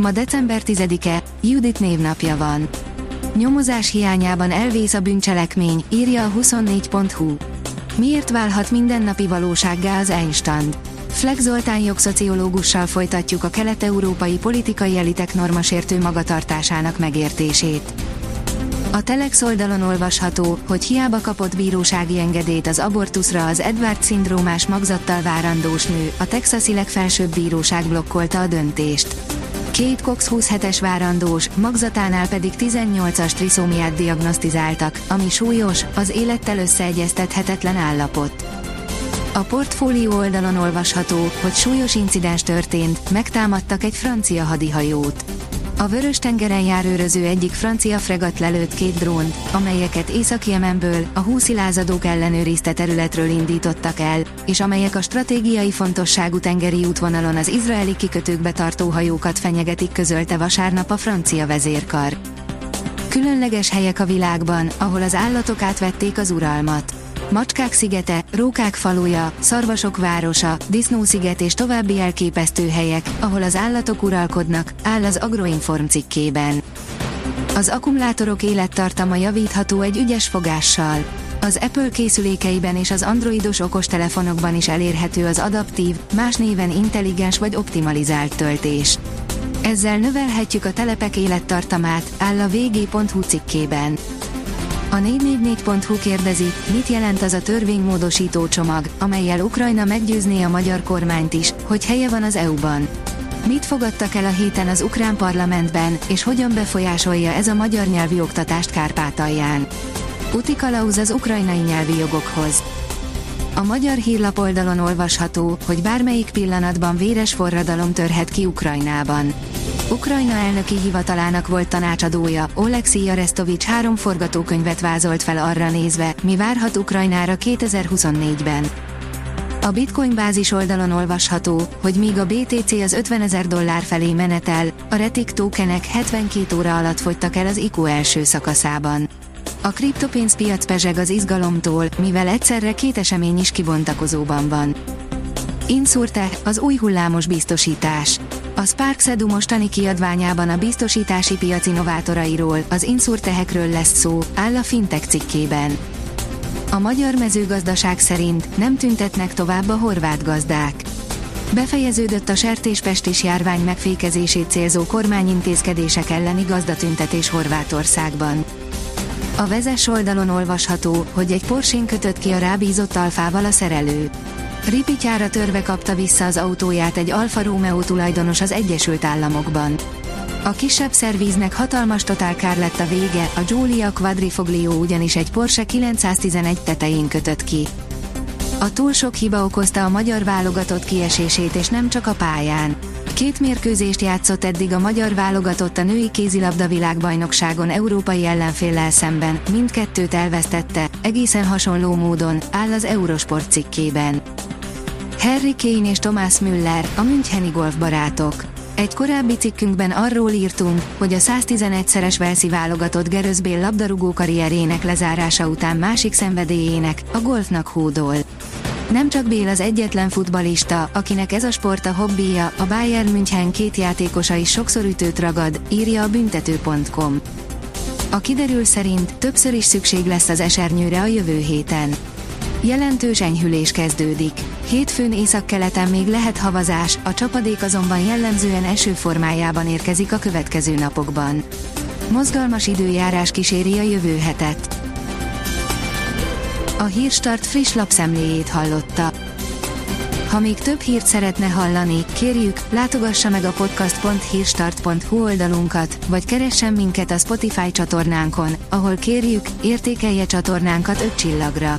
Ma december 10-e, Judit névnapja van. Nyomozás hiányában elvész a bűncselekmény, írja a 24.hu. Miért válhat mindennapi valósággá az Einstein? Flex Zoltán jogszociológussal folytatjuk a kelet-európai politikai elitek normasértő magatartásának megértését. A Telex oldalon olvasható, hogy hiába kapott bírósági engedélyt az abortuszra az Edward szindrómás magzattal várandós nő, a texasi legfelsőbb bíróság blokkolta a döntést. Két Cox 27-es várandós, magzatánál pedig 18-as triszómiát diagnosztizáltak, ami súlyos, az élettel összeegyeztethetetlen állapot. A portfólió oldalon olvasható, hogy súlyos incidens történt, megtámadtak egy francia hadihajót. A Vörös-tengeren járőröző egyik francia fregat lelőtt két drónt, amelyeket Észak-Jemenből, a húszi lázadók ellenőrizte területről indítottak el, és amelyek a stratégiai fontosságú tengeri útvonalon az izraeli kikötőkbe tartó hajókat fenyegetik közölte vasárnap a francia vezérkar. Különleges helyek a világban, ahol az állatok átvették az uralmat. Macskák szigete, Rókák faluja, Szarvasok városa, Disznósziget és további elképesztő helyek, ahol az állatok uralkodnak, áll az Agroinform cikkében. Az akkumulátorok élettartama javítható egy ügyes fogással. Az Apple készülékeiben és az androidos okostelefonokban is elérhető az adaptív, más néven intelligens vagy optimalizált töltés. Ezzel növelhetjük a telepek élettartamát, áll a vg.hu cikkében. A 444.hu kérdezi, mit jelent az a törvénymódosító csomag, amelyel Ukrajna meggyőzné a magyar kormányt is, hogy helye van az EU-ban. Mit fogadtak el a héten az ukrán parlamentben, és hogyan befolyásolja ez a magyar nyelvi oktatást Kárpátalján? Uti kalauz az ukrajnai nyelvi jogokhoz. A magyar hírlap oldalon olvasható, hogy bármelyik pillanatban véres forradalom törhet ki Ukrajnában. Ukrajna elnöki hivatalának volt tanácsadója, Oleksiy Arestovics három forgatókönyvet vázolt fel arra nézve, mi várhat Ukrajnára 2024-ben. A Bitcoin bázis oldalon olvasható, hogy míg a BTC az 50 ezer dollár felé menetel, a Retik tokenek 72 óra alatt fogytak el az ICO első szakaszában. A kriptopénzpiac pezseg az izgalomtól, mivel egyszerre két esemény is kibontakozóban van. Insurte, az új hullámos biztosítás. A Spark Edu mostani kiadványában a biztosítási piac innovátorairól, az insurtehekről lesz szó, áll a Fintech cikkében. A magyar mezőgazdaság szerint nem tüntetnek tovább a horvát gazdák. Befejeződött a sertéspestis járvány megfékezését célzó kormányintézkedések elleni gazdatüntetés Horvátországban. A vezes oldalon olvasható, hogy egy Porsén kötött ki a rábízott alfával a szerelő. Ripityára törve kapta vissza az autóját egy Alfa Romeo tulajdonos az Egyesült Államokban. A kisebb szervíznek hatalmas totálkár lett a vége, a Giulia Quadrifoglio ugyanis egy Porsche 911 tetején kötött ki. A túl sok hiba okozta a magyar válogatott kiesését és nem csak a pályán. Két mérkőzést játszott eddig a magyar válogatott a női kézilabda világbajnokságon európai ellenféllel szemben, mindkettőt elvesztette, egészen hasonló módon, áll az Eurosport cikkében. Harry Kane és Thomas Müller, a Müncheni golfbarátok. Egy korábbi cikkünkben arról írtunk, hogy a 111-szeres Velszi válogatott Gerős Bél labdarúgó karrierjének lezárása után másik szenvedélyének, a golfnak hódol. Nem csak Bél az egyetlen futbalista, akinek ez a sport a hobbija, a Bayern München két játékosa is sokszor ütőt ragad, írja a büntető.com. A kiderül szerint többször is szükség lesz az esernyőre a jövő héten. Jelentős enyhülés kezdődik. Hétfőn északkeleten még lehet havazás, a csapadék azonban jellemzően eső formájában érkezik a következő napokban. Mozgalmas időjárás kíséri a jövő hetet. A Hírstart friss lapszemléjét hallotta. Ha még több hírt szeretne hallani, kérjük, látogassa meg a podcast.hírstart.hu oldalunkat, vagy keressen minket a Spotify csatornánkon, ahol kérjük, értékelje csatornánkat 5 csillagra.